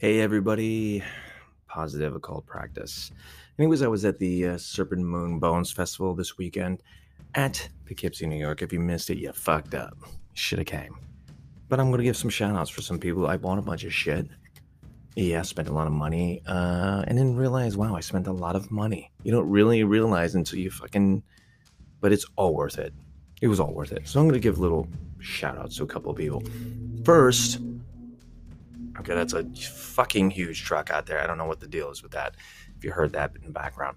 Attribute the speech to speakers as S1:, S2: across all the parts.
S1: Hey, everybody. Positive occult practice. Anyways, I was at the uh, Serpent Moon Bones Festival this weekend at Poughkeepsie, New York. If you missed it, you fucked up. Should have came. But I'm going to give some shout outs for some people. I bought a bunch of shit. Yeah, I spent a lot of money uh, and didn't realize, wow, I spent a lot of money. You don't really realize until you fucking. But it's all worth it. It was all worth it. So I'm going to give little shout outs to a couple of people. First, Okay, that's a fucking huge truck out there. I don't know what the deal is with that. If you heard that in the background.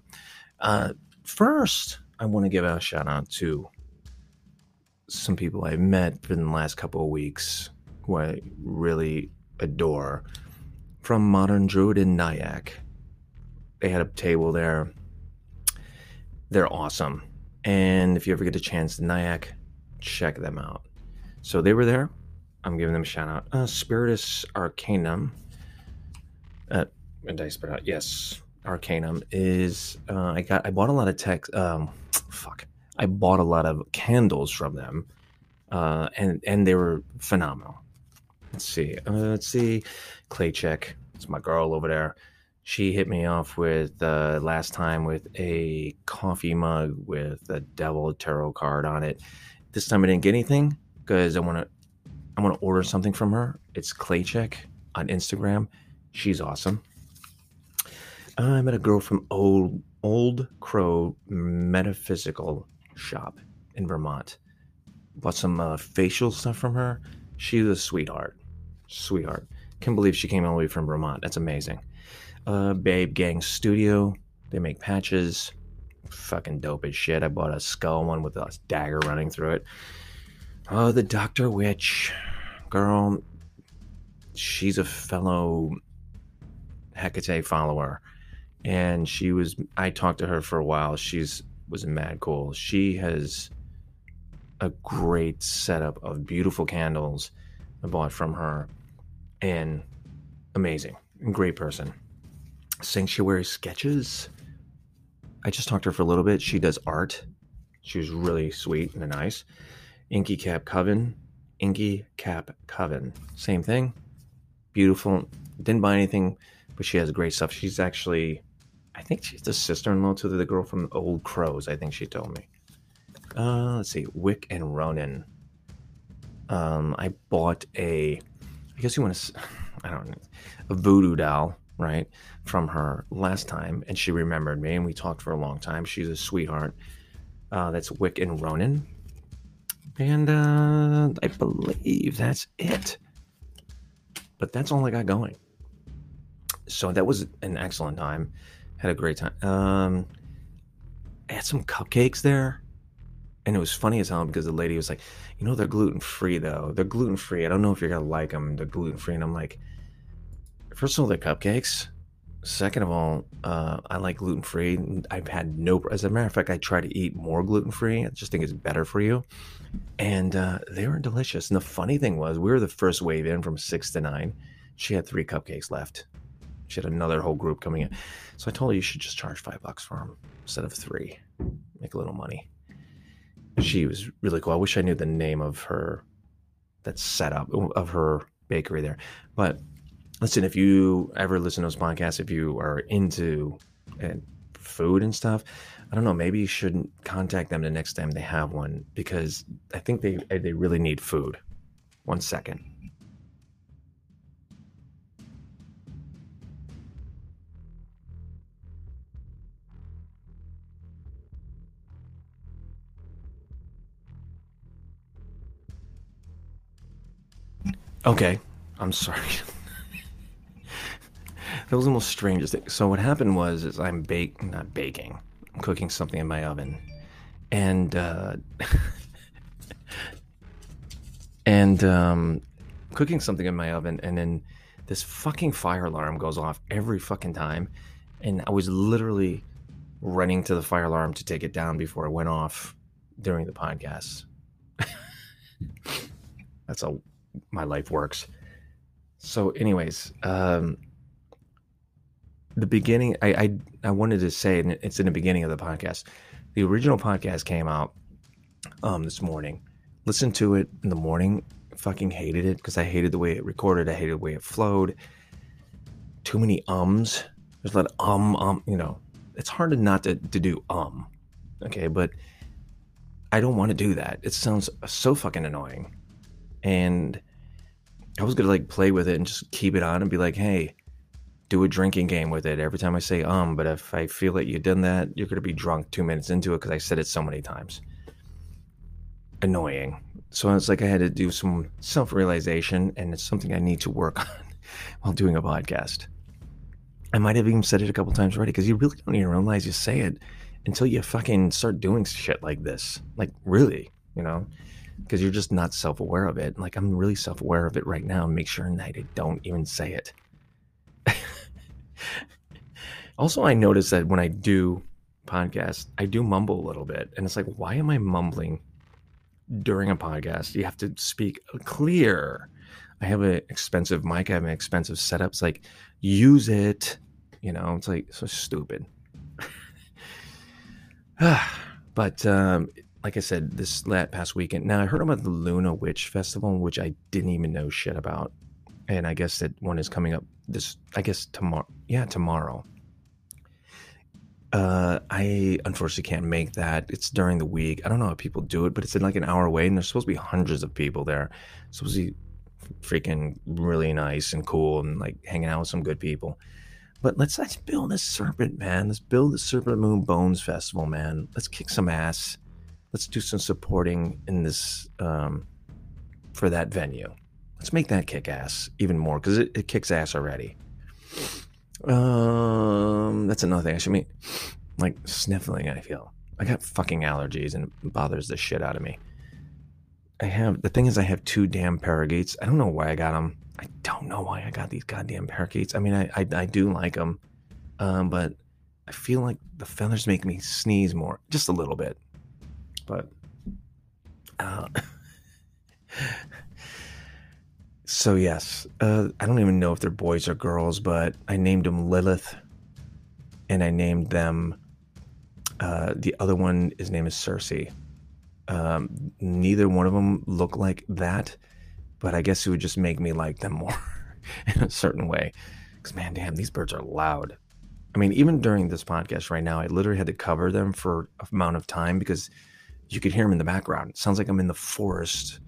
S1: Uh, first, I want to give a shout out to some people I've met in the last couple of weeks who I really adore from Modern Druid in Nyack. They had a table there. They're awesome. And if you ever get a chance to Nyack, check them out. So they were there. I'm giving them a shout out. Uh, Spiritus Arcanum. Uh, did I out? Yes, Arcanum is. Uh, I got. I bought a lot of tech. Um, fuck. I bought a lot of candles from them, uh, and and they were phenomenal. Let's see. Uh, let's see. Clay check. It's my girl over there. She hit me off with uh, last time with a coffee mug with a devil tarot card on it. This time I didn't get anything because I want to I want to order something from her. It's Claycheck on Instagram. She's awesome. I met a girl from Old Old Crow Metaphysical Shop in Vermont. Bought some uh, facial stuff from her. She's a sweetheart. Sweetheart. Can't believe she came all the way from Vermont. That's amazing. Uh, Babe Gang Studio. They make patches. Fucking dope as shit. I bought a skull one with a dagger running through it. Oh, the Doctor Witch girl. She's a fellow Hecate follower, and she was. I talked to her for a while. She's was mad cool. She has a great setup of beautiful candles I bought from her, and amazing, great person. Sanctuary Sketches. I just talked to her for a little bit. She does art. She was really sweet and nice. Inky Cap Coven, Inky Cap Coven, same thing. Beautiful. Didn't buy anything, but she has great stuff. She's actually, I think she's the sister-in-law to the girl from Old Crows. I think she told me. Uh, let's see, Wick and Ronan. Um, I bought a, I guess you want to, I don't know, a voodoo doll, right, from her last time, and she remembered me, and we talked for a long time. She's a sweetheart. Uh, that's Wick and Ronan. And uh, I believe that's it. But that's all I got going. So that was an excellent time. Had a great time. Um, I had some cupcakes there. And it was funny as hell because the lady was like, you know, they're gluten free though. They're gluten free. I don't know if you're going to like them. They're gluten free. And I'm like, first of all, they're cupcakes. Second of all, uh, I like gluten free. I've had no, as a matter of fact, I try to eat more gluten free. I just think it's better for you. And uh, they were delicious. And the funny thing was, we were the first wave in from six to nine. She had three cupcakes left. She had another whole group coming in. So I told her you should just charge five bucks for them instead of three. Make a little money. She was really cool. I wish I knew the name of her, that setup of her bakery there. But listen, if you ever listen to those podcasts, if you are into uh, food and stuff, I don't know, maybe you shouldn't contact them the next time they have one because I think they they really need food. One second. Okay, I'm sorry. that was the most strangest thing. So what happened was, is I'm bake not baking. I'm cooking something in my oven, and uh, and um, cooking something in my oven, and then this fucking fire alarm goes off every fucking time, and I was literally running to the fire alarm to take it down before it went off during the podcast. That's how my life works. So, anyways, um, the beginning, I, I, I wanted to say, and it's in the beginning of the podcast. The original podcast came out um, this morning. Listened to it in the morning. Fucking hated it because I hated the way it recorded. I hated the way it flowed. too many ums. There's a lot of um, um, you know, it's hard to not to, to do um. Okay, but I don't want to do that. It sounds so fucking annoying. And I was gonna like play with it and just keep it on and be like, hey, do a drinking game with it every time I say um. But if I feel that you've done that, you're gonna be drunk two minutes into it because I said it so many times. Annoying. So it's like I had to do some self realization, and it's something I need to work on while doing a podcast. I might have even said it a couple times already because you really don't even realize you say it until you fucking start doing shit like this. Like, really, you know? Because you're just not self aware of it. Like, I'm really self aware of it right now make sure that I don't even say it. also, I notice that when I do podcasts, I do mumble a little bit. And it's like, why am I mumbling during a podcast? You have to speak clear. I have an expensive mic, I have an expensive setup. It's like, use it. You know, it's like so stupid. but um, like I said, this last past weekend. Now I heard about the Luna Witch Festival, which I didn't even know shit about, and I guess that one is coming up this. I guess tomorrow. Yeah, tomorrow. Uh, I unfortunately can't make that. It's during the week. I don't know how people do it, but it's in like an hour away, and there's supposed to be hundreds of people there. It's supposed to be freaking really nice and cool, and like hanging out with some good people. But let's let's build this serpent, man. Let's build the Serpent Moon Bones Festival, man. Let's kick some ass. Let's do some supporting in this um, for that venue. Let's make that kick ass even more because it, it, kicks ass already. Um, that's another thing. I should mean, like sniffling. I feel I got fucking allergies and it bothers the shit out of me. I have the thing is I have two damn parakeets. I don't know why I got them. I don't know why I got these goddamn parakeets. I mean, I I, I do like them, um, but I feel like the feathers make me sneeze more, just a little bit. But uh, so yes, uh, I don't even know if they're boys or girls, but I named them Lilith, and I named them. Uh, the other one, his name is Cersei. Um, neither one of them look like that but I guess it would just make me like them more in a certain way. Because, man, damn, these birds are loud. I mean, even during this podcast right now, I literally had to cover them for amount of time because you could hear them in the background. It sounds like I'm in the forest,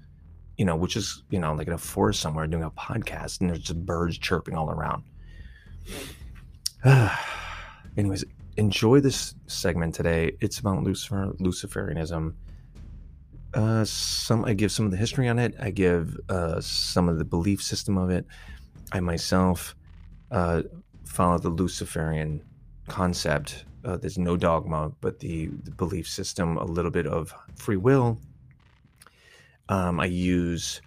S1: you know, which is, you know, like in a forest somewhere doing a podcast and there's just birds chirping all around. Anyways, enjoy this segment today. It's about Lucifer, Luciferianism uh, some I give some of the history on it. I give uh, some of the belief system of it. I myself uh, follow the Luciferian concept. Uh, there's no dogma, but the, the, belief system, a little bit of free will. Um, I use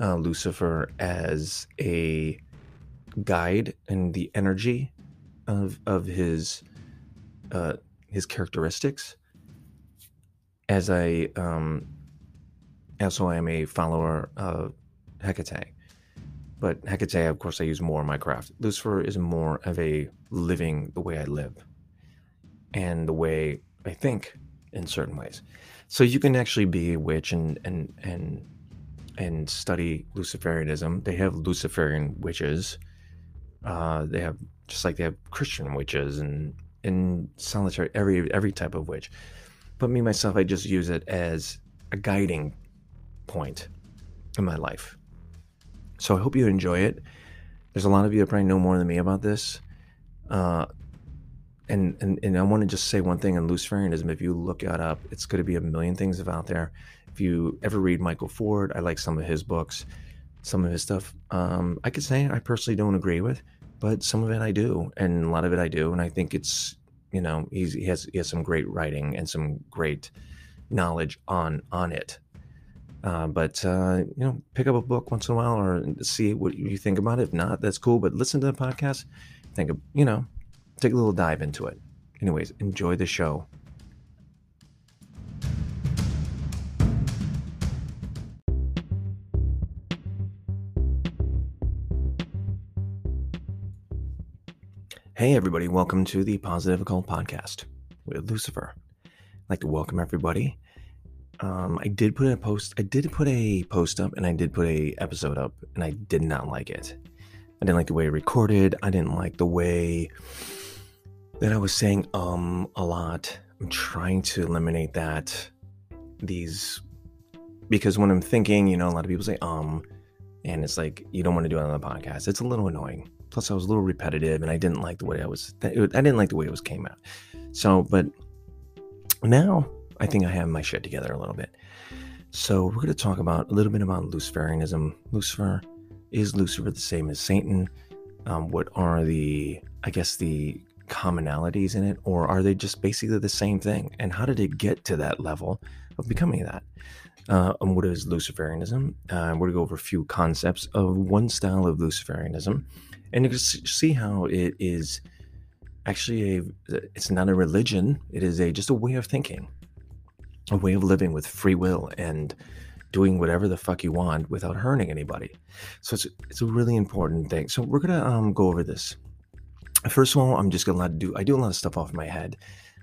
S1: uh, Lucifer as a guide and the energy of of his uh, his characteristics as I um, also I am a follower of Hecate. But Hecate, of course, I use more in my craft. Lucifer is more of a living the way I live and the way I think in certain ways. So you can actually be a witch and and and and study Luciferianism. They have Luciferian witches. Uh, they have just like they have Christian witches and and solitary every every type of witch. But me myself, I just use it as a guiding point in my life. So I hope you enjoy it. There's a lot of you that probably know more than me about this. Uh, and, and, and I want to just say one thing on Luciferianism. If you look it up, it's going to be a million things out there. If you ever read Michael Ford, I like some of his books, some of his stuff. Um, I could say I personally don't agree with, but some of it I do, and a lot of it I do. And I think it's, you know, he has he has some great writing and some great knowledge on on it. Uh, but uh, you know, pick up a book once in a while or see what you think about it. If not, that's cool. But listen to the podcast. Think of you know, take a little dive into it. Anyways, enjoy the show. Hey, everybody, welcome to the Positive Occult Podcast with Lucifer. I'd like to welcome everybody um, I did put a post. I did put a post up, and I did put a episode up, and I did not like it. I didn't like the way it recorded. I didn't like the way that I was saying um a lot. I'm trying to eliminate that. These because when I'm thinking, you know, a lot of people say um, and it's like you don't want to do it on the podcast. It's a little annoying. Plus, I was a little repetitive, and I didn't like the way I was. I didn't like the way it was came out. So, but now I think I have my shit together a little bit. So we're going to talk about a little bit about Luciferianism. Lucifer is Lucifer the same as Satan? Um, what are the, I guess, the commonalities in it, or are they just basically the same thing? And how did it get to that level of becoming that? Uh, and what is Luciferianism? Uh, we're going to go over a few concepts of one style of Luciferianism, and you can see how it is actually a. It's not a religion; it is a just a way of thinking, a way of living with free will and doing whatever the fuck you want without hurting anybody. So it's it's a really important thing. So we're gonna um, go over this. First of all, I'm just gonna do. I do a lot of stuff off my head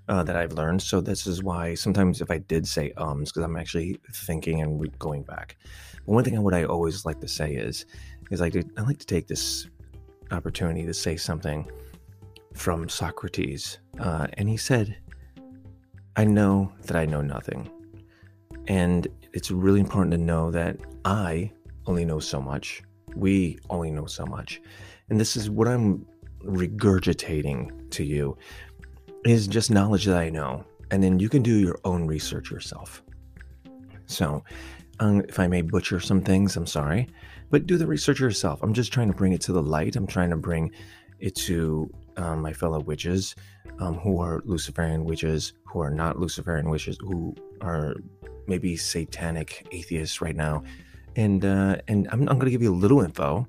S1: uh, that I've learned. So this is why sometimes if I did say ums, because I'm actually thinking and re- going back. But one thing I would I always like to say is, is like I like to take this opportunity to say something from Socrates, uh, and he said, "I know that I know nothing." And it's really important to know that I only know so much. We only know so much. And this is what I'm regurgitating to you is just knowledge that I know. And then you can do your own research yourself. So, um, if I may butcher some things, I'm sorry, but do the research yourself. I'm just trying to bring it to the light. I'm trying to bring it to um, my fellow witches um, who are Luciferian witches, who are not Luciferian witches, who are maybe satanic atheists right now. And uh, and I'm, I'm going to give you a little info.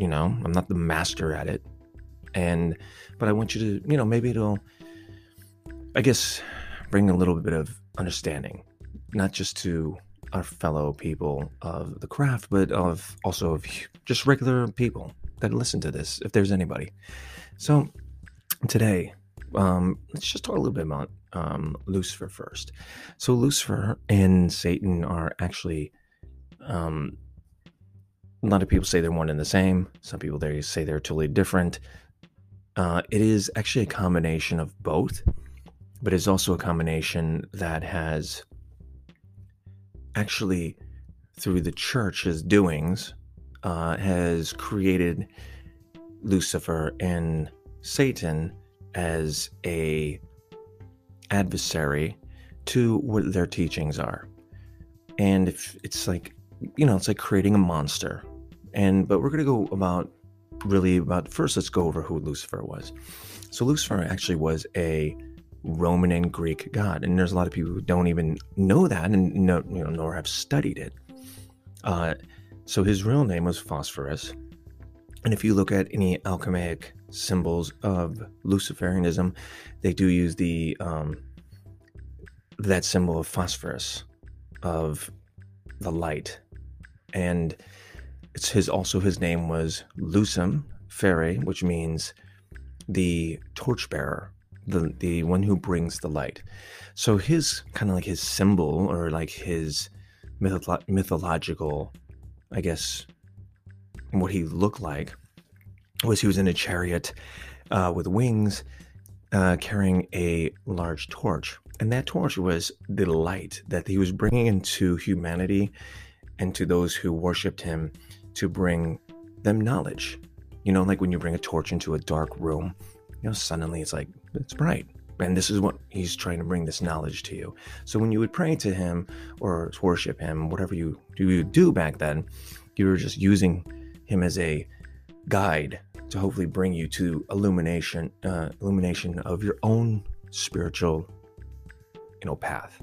S1: You know, I'm not the master at it, and but I want you to, you know, maybe it'll I guess, bring a little bit of understanding, not just to our fellow people of the craft, but of also of just regular people that listen to this, if there's anybody. So today, um, let's just talk a little bit about um, Lucifer first. So Lucifer and Satan are actually, um, a lot of people say they're one and the same. Some people they say they're totally different. Uh, it is actually a combination of both but it's also a combination that has actually, through the church's doings, uh, has created Lucifer and Satan as a adversary to what their teachings are. And if it's like, you know, it's like creating a monster. And but we're gonna go about really about first let's go over who Lucifer was. So Lucifer actually was a Roman and Greek god. And there's a lot of people who don't even know that and know, you know, nor have studied it. Uh, so his real name was Phosphorus. And if you look at any alchemic symbols of Luciferianism, they do use the um, that symbol of phosphorus, of the light, and it's his also his name was Lucem Fere, which means the torchbearer the the one who brings the light. So his kind of like his symbol or like his mytholo- mythological, I guess, what he looked like was he was in a chariot uh, with wings, uh, carrying a large torch, and that torch was the light that he was bringing into humanity and to those who worshipped him to bring them knowledge. You know, like when you bring a torch into a dark room, you know, suddenly it's like it's bright. And this is what he's trying to bring this knowledge to you. So when you would pray to him or worship him, whatever you do, do back then, you were just using him as a guide to hopefully bring you to illumination, uh, illumination of your own spiritual, you know, path.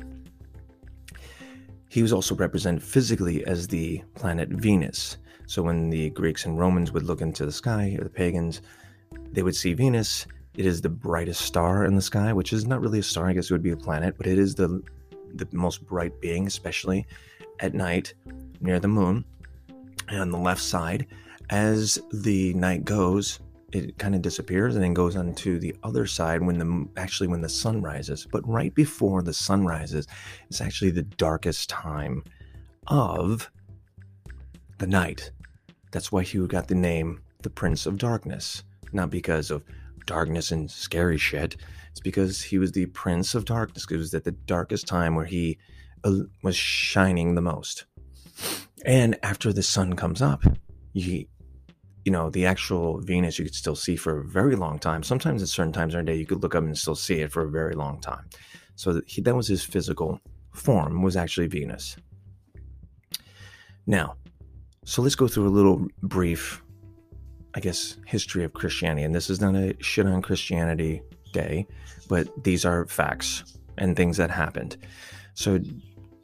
S1: He was also represented physically as the planet Venus. So when the Greeks and Romans would look into the sky, or the pagans, they would see Venus it is the brightest star in the sky, which is not really a star. I guess it would be a planet, but it is the the most bright being, especially at night near the moon. And on the left side, as the night goes, it kind of disappears and then goes on to the other side when the actually when the sun rises. But right before the sun rises, it's actually the darkest time of the night. That's why Hugh got the name the Prince of Darkness, not because of darkness and scary shit. It's because he was the Prince of Darkness. It was at the darkest time where he uh, was shining the most. And after the sun comes up, you, you know, the actual Venus you could still see for a very long time. Sometimes at certain times during the day, you could look up and still see it for a very long time. So he, that was his physical form, was actually Venus. Now, so let's go through a little brief, I guess, history of Christianity. And this is not a shit on Christianity day, but these are facts and things that happened. So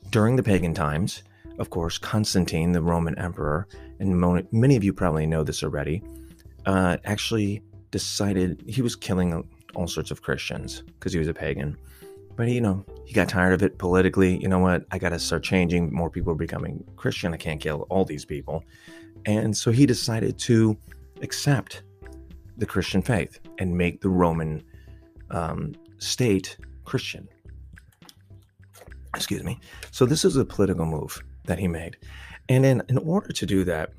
S1: during the pagan times, of course, Constantine, the Roman emperor, and many of you probably know this already, uh, actually decided he was killing all sorts of Christians because he was a pagan. But you know, he got tired of it politically. You know what? I got to start changing. More people are becoming Christian. I can't kill all these people. And so he decided to accept the Christian faith and make the Roman um, state Christian. Excuse me. So this is a political move that he made. And in, in order to do that,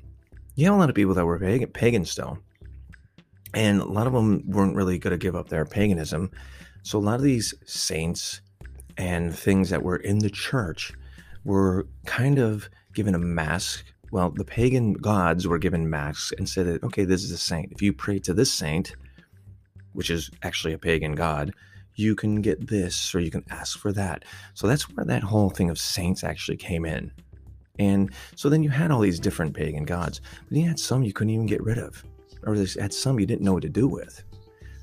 S1: you have a lot of people that were pagan, pagan still. And a lot of them weren't really going to give up their paganism. So a lot of these saints and things that were in the church were kind of given a mask. Well, the pagan gods were given masks and said that, okay, this is a saint. If you pray to this saint, which is actually a pagan god, you can get this or you can ask for that. So that's where that whole thing of saints actually came in. And so then you had all these different pagan gods, but you had some you couldn't even get rid of, or you had some you didn't know what to do with.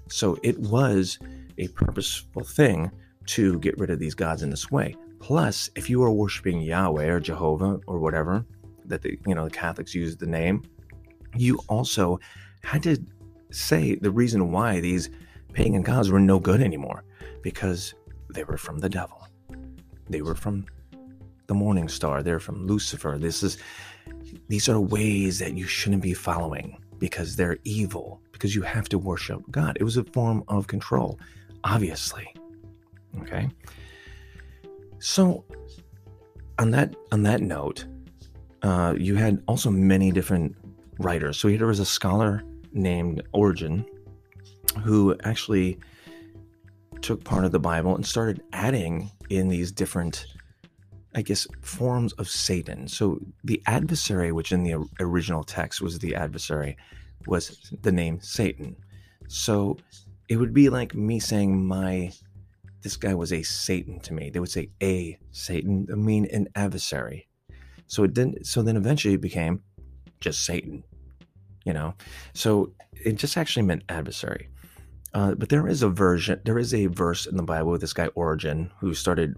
S1: So it was a purposeful thing to get rid of these gods in this way. Plus, if you are worshiping Yahweh or Jehovah or whatever that the you know the Catholics use the name, you also had to say the reason why these pagan gods were no good anymore because they were from the devil. They were from the morning star, they're from Lucifer. This is these are ways that you shouldn't be following because they're evil because you have to worship God. It was a form of control obviously. Okay. So on that on that note, uh, you had also many different writers. So there was a scholar named Origen who actually took part of the Bible and started adding in these different, I guess, forms of Satan. So the adversary, which in the original text was the adversary, was the name Satan. So it would be like me saying my this guy was a Satan to me. They would say a Satan, I mean an adversary. So it didn't so then eventually it became just Satan. You know? So it just actually meant adversary. Uh, but there is a version, there is a verse in the Bible with this guy Origen who started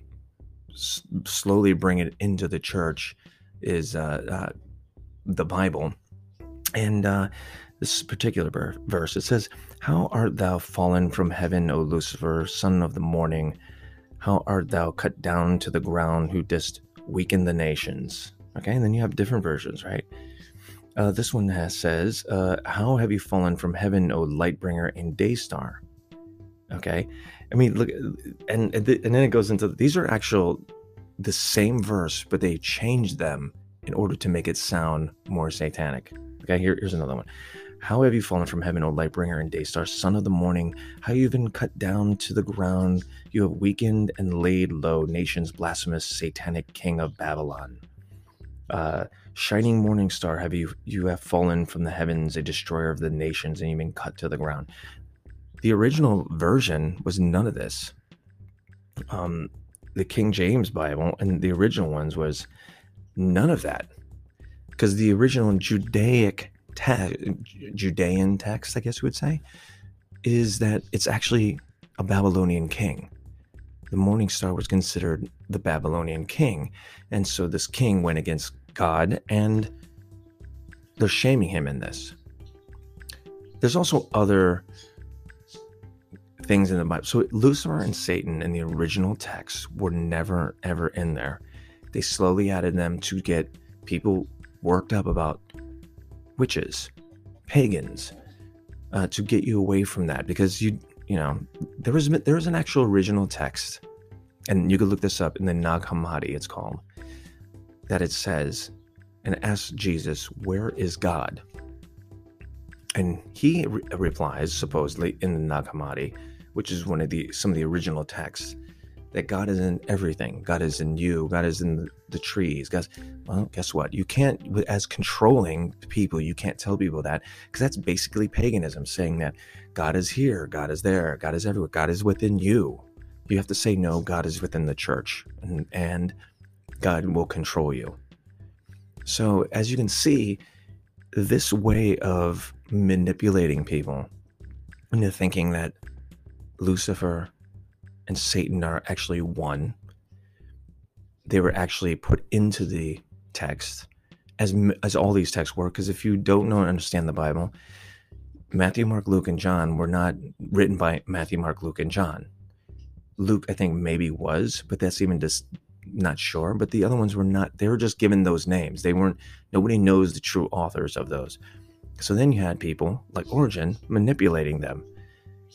S1: s- slowly bringing it into the church, is uh, uh, the Bible, and uh, this particular verse. It says, How art thou fallen from heaven, O Lucifer, son of the morning? How art thou cut down to the ground, who didst weaken the nations? Okay, and then you have different versions, right? Uh, this one has, says, uh, How have you fallen from heaven, O lightbringer and day star? Okay, I mean, look, and and, th- and then it goes into these are actual the same verse, but they changed them in order to make it sound more satanic. Okay, here, here's another one. How have you fallen from heaven, O lightbringer and daystar, son of the morning? How you have been cut down to the ground. You have weakened and laid low nations, blasphemous, satanic king of Babylon. Uh, shining morning star, have you you have fallen from the heavens, a destroyer of the nations, and you've been cut to the ground. The original version was none of this. Um, the King James Bible and the original ones was none of that, because the original Judaic Judean text, I guess you would say, is that it's actually a Babylonian king. The morning star was considered the Babylonian king. And so this king went against God, and they're shaming him in this. There's also other things in the Bible. So Lucifer and Satan in the original text were never, ever in there. They slowly added them to get people worked up about witches, pagans, uh, to get you away from that because you you know there was there was an actual original text, and you could look this up in the Nag Hammadi. It's called that it says and asks Jesus, "Where is God?" And he re- replies, supposedly in the Nag Hammadi, which is one of the some of the original texts, that God is in everything. God is in you. God is in the, trees. God, well, guess what? You can't, as controlling people, you can't tell people that because that's basically paganism, saying that God is here, God is there, God is everywhere, God is within you. You have to say no. God is within the church, and, and God will control you. So, as you can see, this way of manipulating people into thinking that Lucifer and Satan are actually one. They were actually put into the text as as all these texts were. Because if you don't know and understand the Bible, Matthew, Mark, Luke, and John were not written by Matthew, Mark, Luke, and John. Luke, I think maybe was, but that's even just not sure. But the other ones were not. They were just given those names. They weren't. Nobody knows the true authors of those. So then you had people like Origen manipulating them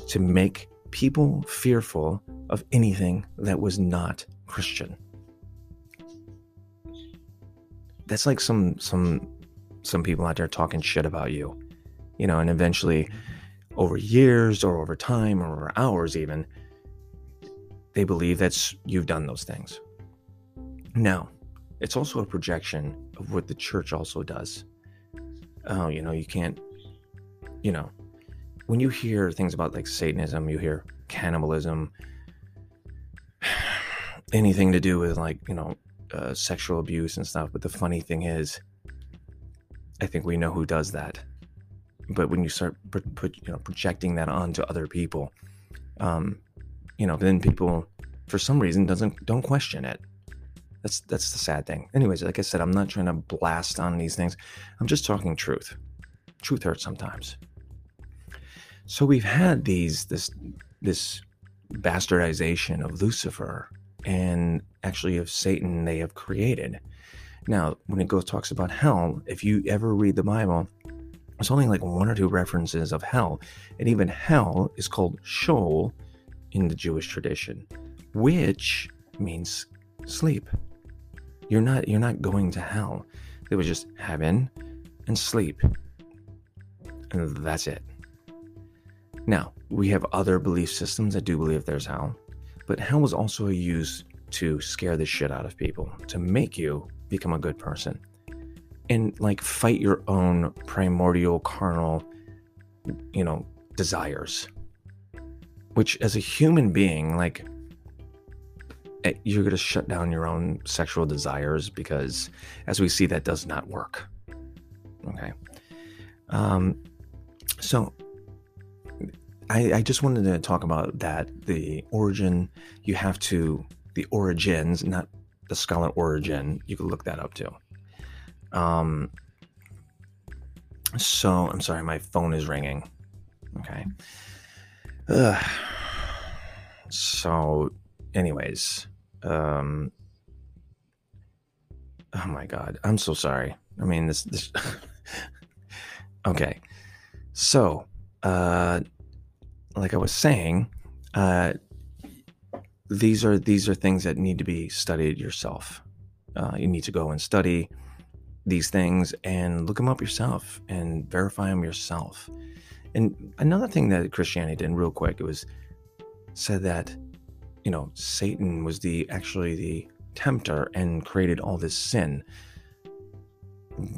S1: to make people fearful of anything that was not Christian. That's like some some some people out there talking shit about you. You know, and eventually over years or over time or over hours even they believe that's you've done those things. Now, it's also a projection of what the church also does. Oh, you know, you can't you know, when you hear things about like Satanism, you hear cannibalism, anything to do with like, you know, uh, sexual abuse and stuff. But the funny thing is, I think we know who does that. But when you start put, you know projecting that onto other people, um, you know, then people for some reason doesn't don't question it. That's that's the sad thing. Anyways, like I said, I'm not trying to blast on these things. I'm just talking truth. Truth hurts sometimes. So we've had these this this bastardization of Lucifer and actually of Satan they have created. Now, when it goes talks about hell, if you ever read the Bible, there's only like one or two references of hell, and even hell is called Sheol in the Jewish tradition, which means sleep. You're not you're not going to hell. It was just heaven and sleep, and that's it. Now, we have other belief systems that do believe there's hell, but hell was also used to scare the shit out of people, to make you become a good person. And like fight your own primordial carnal, you know, desires. Which, as a human being, like, eh, you're going to shut down your own sexual desires because, as we see, that does not work. Okay. Um, so I, I just wanted to talk about that the origin. You have to the origins not the scholar Origen you can look that up too. Um so i'm sorry my phone is ringing. Okay. Ugh. so anyways um oh my god i'm so sorry. I mean this this okay. So uh like I was saying, uh, these are these are things that need to be studied yourself. Uh, you need to go and study these things and look them up yourself and verify them yourself. And another thing that Christianity did, real quick, it was said that you know Satan was the actually the tempter and created all this sin.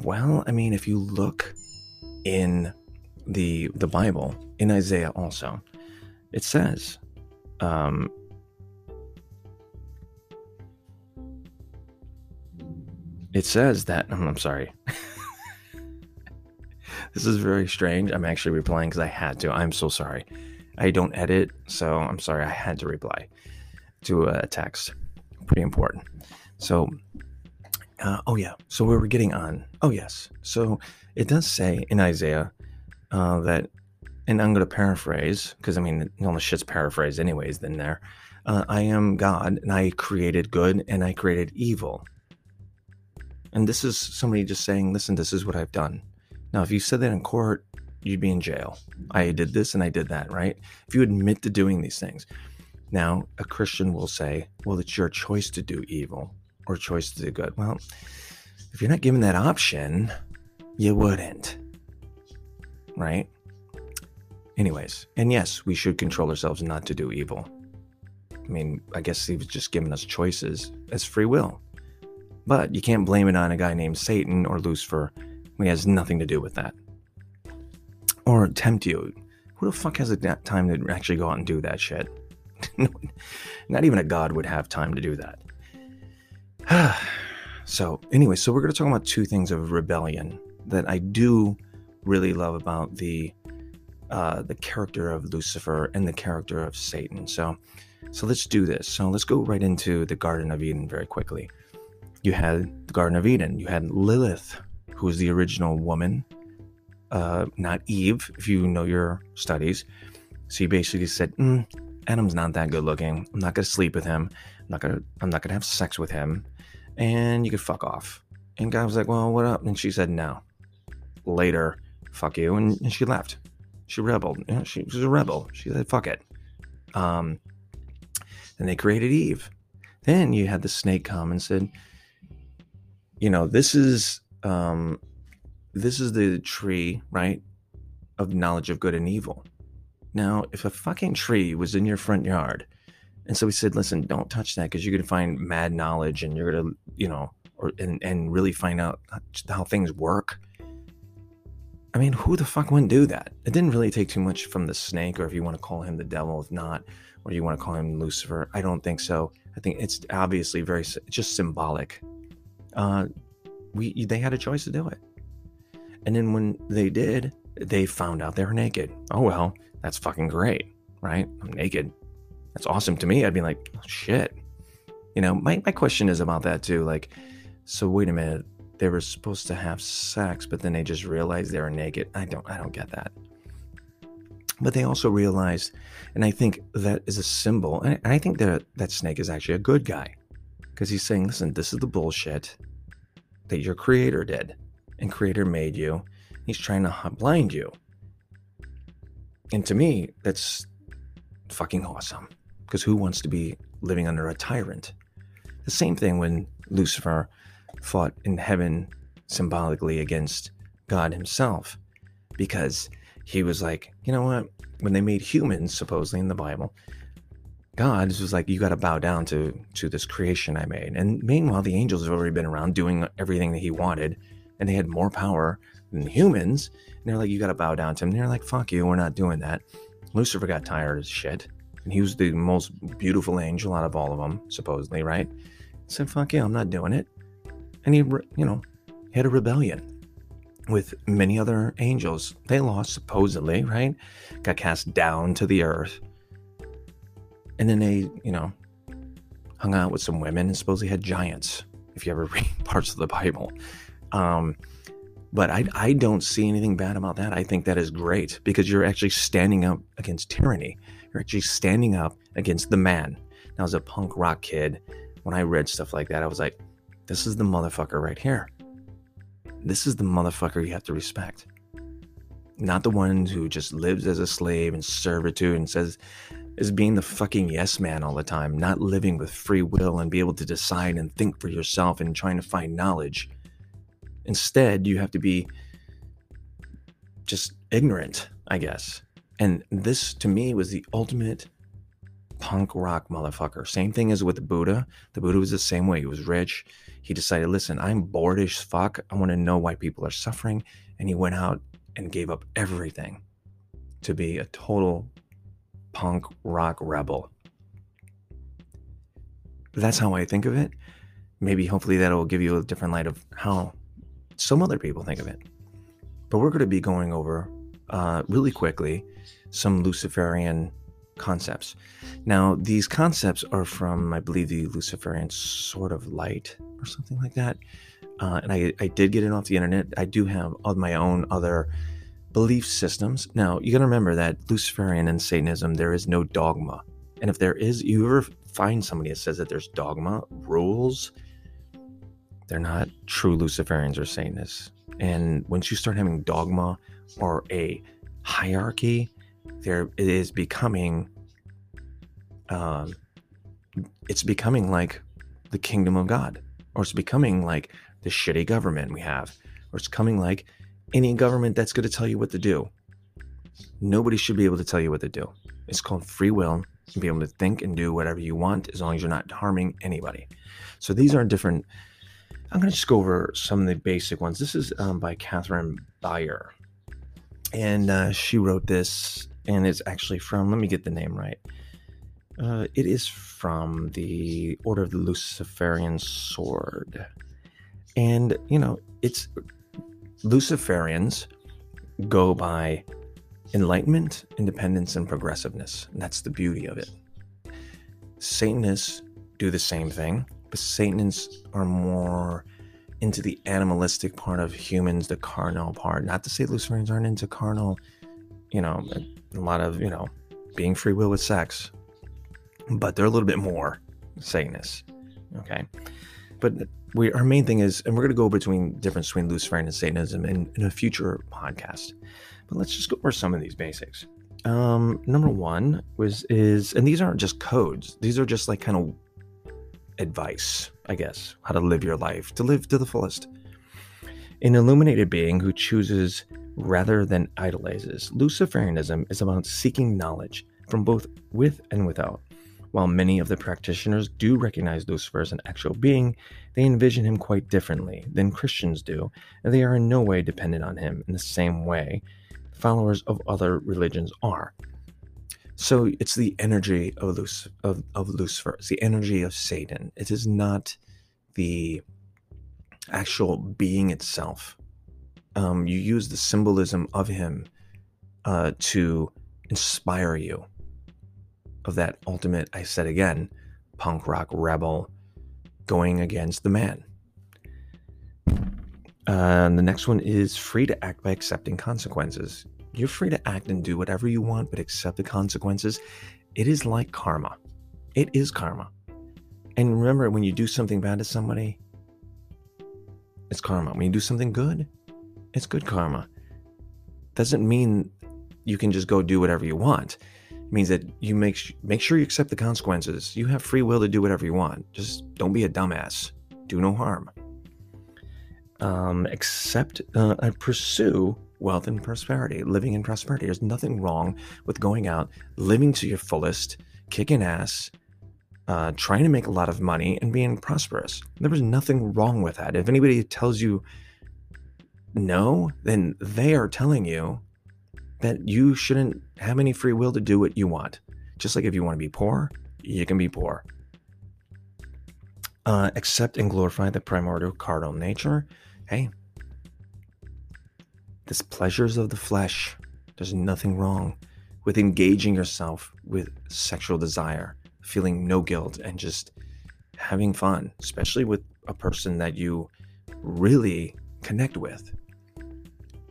S1: Well, I mean, if you look in the the Bible in Isaiah also, it says, um, it says that I'm sorry. this is very strange. I'm actually replying because I had to. I'm so sorry. I don't edit, so I'm sorry. I had to reply to a text. Pretty important. So, uh, oh yeah. So we were getting on. Oh yes. So it does say in Isaiah uh, that, and I'm going to paraphrase because I mean, all the shit's paraphrased anyways. Then there, uh, I am God, and I created good, and I created evil. And this is somebody just saying, "Listen, this is what I've done." Now, if you said that in court, you'd be in jail. I did this and I did that, right? If you admit to doing these things. Now, a Christian will say, well, it's your choice to do evil or choice to do good. Well, if you're not given that option, you wouldn't. right? Anyways, and yes, we should control ourselves not to do evil. I mean, I guess he was just giving us choices as free will. But you can't blame it on a guy named Satan or Lucifer when he has nothing to do with that. Or tempt you. Who the fuck has the time to actually go out and do that shit? Not even a god would have time to do that. so, anyway, so we're going to talk about two things of rebellion that I do really love about the uh, the character of Lucifer and the character of Satan. So, so let's do this. So let's go right into the Garden of Eden very quickly. You had the Garden of Eden. You had Lilith, who was the original woman, uh, not Eve, if you know your studies. So you basically said, mm, Adam's not that good looking. I'm not gonna sleep with him. I'm not gonna. I'm not gonna have sex with him. And you could fuck off. And God was like, well, what up? And she said, no. Later, fuck you, and, and she left. She rebelled. Know, she was a rebel. She said, fuck it. Um, and they created Eve. Then you had the snake come and said, you know, this is um, this is the tree, right, of knowledge of good and evil. Now, if a fucking tree was in your front yard, and so we said, listen, don't touch that because you're gonna find mad knowledge and you're gonna, you know, or and and really find out how things work. I mean, who the fuck wouldn't do that? It didn't really take too much from the snake, or if you want to call him the devil, if not, or you want to call him Lucifer. I don't think so. I think it's obviously very just symbolic. Uh, we they had a choice to do it, and then when they did, they found out they were naked. Oh well, that's fucking great, right? I'm naked. That's awesome to me. I'd be like, oh, shit. You know, my, my question is about that too. Like, so wait a minute, they were supposed to have sex, but then they just realized they were naked. I don't I don't get that. But they also realized, and I think that is a symbol, and I think that that snake is actually a good guy. Because he's saying, listen, this is the bullshit that your creator did. And creator made you. He's trying to blind you. And to me, that's fucking awesome. Because who wants to be living under a tyrant? The same thing when Lucifer fought in heaven symbolically against God himself. Because he was like, you know what? When they made humans, supposedly in the Bible, God was like, you got to bow down to to this creation I made. And meanwhile, the angels have already been around doing everything that he wanted, and they had more power than humans. And they're like, you got to bow down to him. And they're like, fuck you, we're not doing that. Lucifer got tired of shit, and he was the most beautiful angel out of all of them, supposedly, right? Said, fuck you, I'm not doing it. And he, you know, had a rebellion with many other angels. They lost, supposedly, right? Got cast down to the earth. And then they, you know, hung out with some women and supposedly had giants, if you ever read parts of the Bible. Um, but I, I don't see anything bad about that. I think that is great because you're actually standing up against tyranny. You're actually standing up against the man. Now, as a punk rock kid, when I read stuff like that, I was like, this is the motherfucker right here. This is the motherfucker you have to respect. Not the one who just lives as a slave in servitude and says, is being the fucking yes man all the time, not living with free will and be able to decide and think for yourself and trying to find knowledge. Instead, you have to be just ignorant, I guess. And this to me was the ultimate punk rock motherfucker. Same thing as with Buddha. The Buddha was the same way. He was rich. He decided, listen, I'm bored as fuck. I want to know why people are suffering. And he went out and gave up everything to be a total punk rock rebel. That's how I think of it. Maybe hopefully that'll give you a different light of how some other people think of it. But we're going to be going over uh, really quickly some Luciferian concepts. Now, these concepts are from, I believe, the Luciferian sort of Light or something like that. Uh, and I, I did get it off the internet. I do have my own other belief systems. Now, you got to remember that Luciferian and Satanism, there is no dogma. And if there is, you ever find somebody that says that there's dogma, rules, they're not true Luciferians or Satanists. And once you start having dogma or a hierarchy, there it is becoming um, it's becoming like the kingdom of God, or it's becoming like the shitty government we have, or it's coming like any government that's going to tell you what to do. Nobody should be able to tell you what to do. It's called free will and be able to think and do whatever you want as long as you're not harming anybody. So these are different. I'm going to just go over some of the basic ones. This is um, by Catherine Beyer. And uh, she wrote this, and it's actually from, let me get the name right. Uh, it is from the Order of the Luciferian Sword. And, you know, it's Luciferians go by enlightenment, independence, and progressiveness. And that's the beauty of it. Satanists do the same thing, but Satanists are more into the animalistic part of humans, the carnal part. Not to say Luciferians aren't into carnal, you know, a lot of, you know, being free will with sex, but they're a little bit more Satanists. Okay. But we, our main thing is, and we're going to go between difference between Luciferian and Satanism in, in a future podcast. But let's just go over some of these basics. Um, number one was is, and these aren't just codes; these are just like kind of advice, I guess, how to live your life, to live to the fullest. An illuminated being who chooses rather than idolizes. Luciferianism is about seeking knowledge from both with and without. While many of the practitioners do recognize Lucifer as an actual being, they envision him quite differently than Christians do, and they are in no way dependent on him in the same way followers of other religions are. So it's the energy of, Luc- of, of Lucifer, it's the energy of Satan. It is not the actual being itself. Um, you use the symbolism of him uh, to inspire you of that ultimate, I said again, punk rock rebel going against the man. Uh, the next one is free to act by accepting consequences. You're free to act and do whatever you want, but accept the consequences. It is like karma. It is karma. And remember, when you do something bad to somebody, it's karma. When you do something good, it's good karma. Doesn't mean you can just go do whatever you want. It means that you make make sure you accept the consequences. You have free will to do whatever you want. Just don't be a dumbass. Do no harm um, accept uh, and pursue wealth and prosperity, living in prosperity. There's nothing wrong with going out, living to your fullest, kicking ass, uh, trying to make a lot of money, and being prosperous. There was nothing wrong with that. If anybody tells you no, then they are telling you that you shouldn't have any free will to do what you want. Just like if you want to be poor, you can be poor. Uh, accept and glorify the primordial cardinal nature hey, this pleasures of the flesh, there's nothing wrong with engaging yourself with sexual desire, feeling no guilt, and just having fun, especially with a person that you really connect with.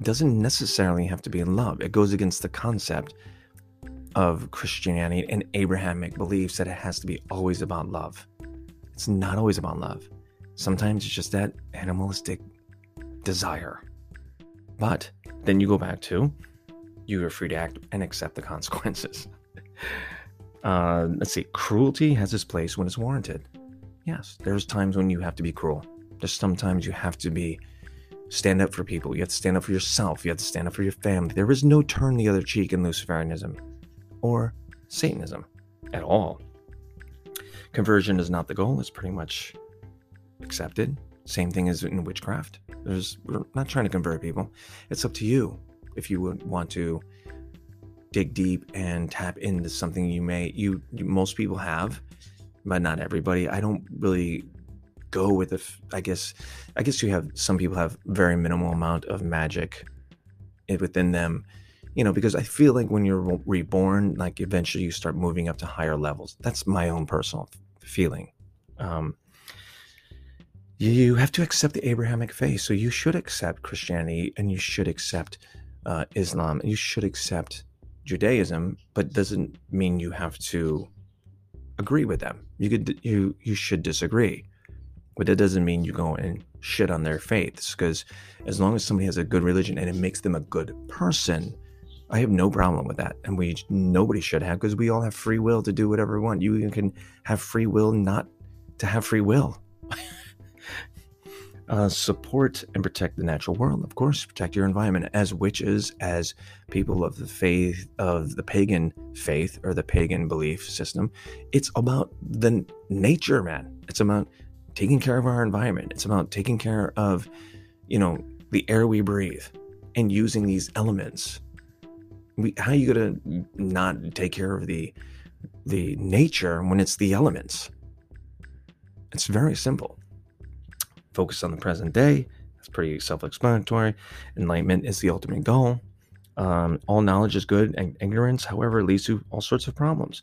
S1: Doesn't necessarily have to be in love. It goes against the concept of Christianity and Abrahamic beliefs that it has to be always about love. It's not always about love. Sometimes it's just that animalistic desire. But then you go back to you are free to act and accept the consequences. uh, let's see, cruelty has its place when it's warranted. Yes, there's times when you have to be cruel. There's sometimes you have to be stand up for people. You have to stand up for yourself. You have to stand up for your family. There is no turn the other cheek in Luciferianism or Satanism at all. Conversion is not the goal, it's pretty much accepted. Same thing as in witchcraft. There's we're not trying to convert people. It's up to you if you would want to dig deep and tap into something you may you, you most people have, but not everybody. I don't really go with the I guess I guess you have some people have very minimal amount of magic within them you know because i feel like when you're reborn like eventually you start moving up to higher levels that's my own personal feeling um you have to accept the Abrahamic faith. So you should accept Christianity and you should accept uh, Islam. And you should accept Judaism, but doesn't mean you have to agree with them. You could you you should disagree, but that doesn't mean you go and shit on their faiths. Because as long as somebody has a good religion and it makes them a good person, I have no problem with that, and we nobody should have because we all have free will to do whatever we want. You can have free will not to have free will. Uh, support and protect the natural world, of course, protect your environment. As witches, as people of the faith, of the pagan faith or the pagan belief system, it's about the nature, man. It's about taking care of our environment. It's about taking care of, you know, the air we breathe and using these elements. We, how are you gonna not take care of the the nature when it's the elements? It's very simple. Focus on the present day. That's pretty self-explanatory. Enlightenment is the ultimate goal. Um, all knowledge is good, and ignorance, however, leads to all sorts of problems.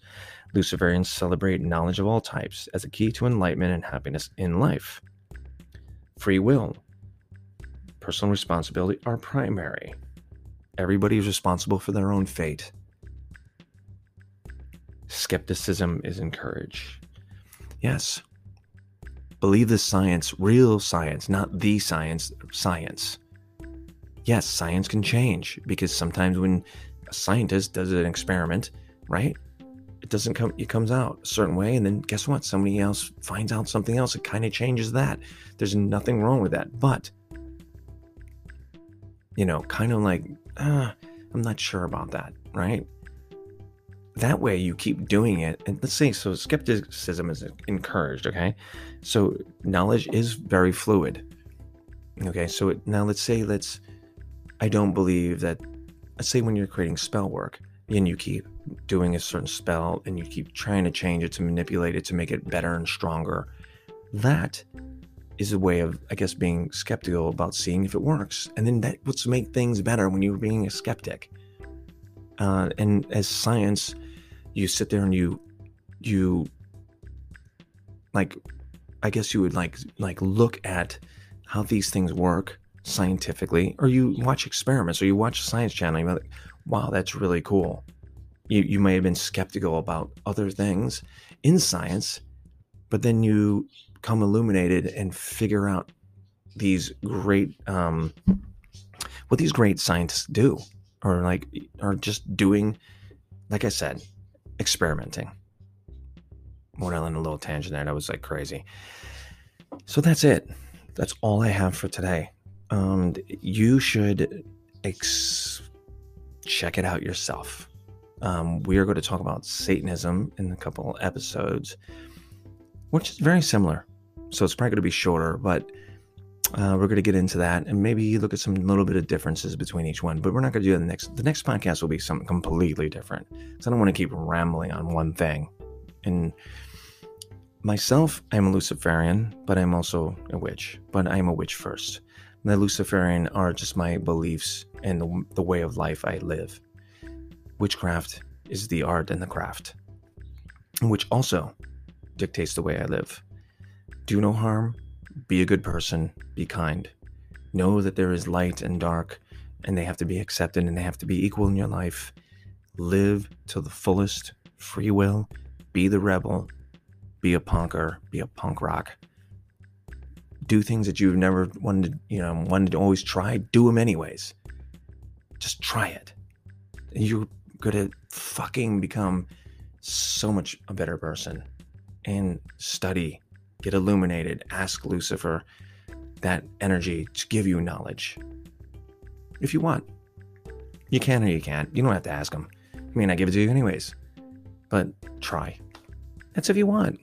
S1: Luciferians celebrate knowledge of all types as a key to enlightenment and happiness in life. Free will, personal responsibility are primary. Everybody is responsible for their own fate. Skepticism is encouraged. Yes. Believe the science, real science, not the science, science. Yes, science can change because sometimes when a scientist does an experiment, right? It doesn't come, it comes out a certain way, and then guess what? Somebody else finds out something else. It kind of changes that. There's nothing wrong with that. But you know, kind of like, uh, I'm not sure about that, right? That way you keep doing it. And let's say, so skepticism is encouraged, okay? So knowledge is very fluid. Okay, so it, now let's say, let's, I don't believe that, say when you're creating spell work and you keep doing a certain spell and you keep trying to change it to manipulate it to make it better and stronger, that is a way of, I guess, being skeptical about seeing if it works. And then that what's make things better when you're being a skeptic. Uh, and as science, you sit there and you, you, like, I guess you would like like look at how these things work scientifically, or you watch experiments, or you watch science channel. You're like, wow, that's really cool. You you may have been skeptical about other things in science, but then you come illuminated and figure out these great um, what these great scientists do or like are just doing like i said experimenting went on a little tangent there that was like crazy so that's it that's all i have for today um, you should ex- check it out yourself um, we are going to talk about satanism in a couple episodes which is very similar so it's probably going to be shorter, but uh, we're going to get into that and maybe look at some little bit of differences between each one. But we're not going to do the next. The next podcast will be something completely different because I don't want to keep rambling on one thing. And myself, I'm a Luciferian, but I'm also a witch. But I'm a witch first. The Luciferian are just my beliefs and the, the way of life I live. Witchcraft is the art and the craft, which also dictates the way I live. Do no harm, be a good person, be kind. Know that there is light and dark, and they have to be accepted and they have to be equal in your life. Live to the fullest, free will, be the rebel, be a punker, be a punk rock. Do things that you've never wanted, to, you know, wanted to always try, do them anyways. Just try it. And You're gonna fucking become so much a better person and study get illuminated, ask Lucifer that energy to give you knowledge. If you want. You can or you can't. You don't have to ask him. I mean, I give it to you anyways. But try. That's if you want.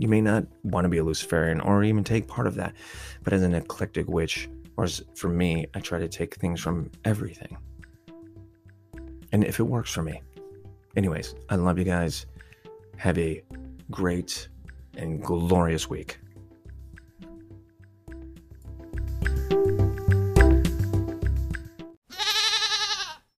S1: You may not want to be a Luciferian or even take part of that. But as an eclectic witch, or as for me, I try to take things from everything. And if it works for me. Anyways, I love you guys. Have a great and glorious week.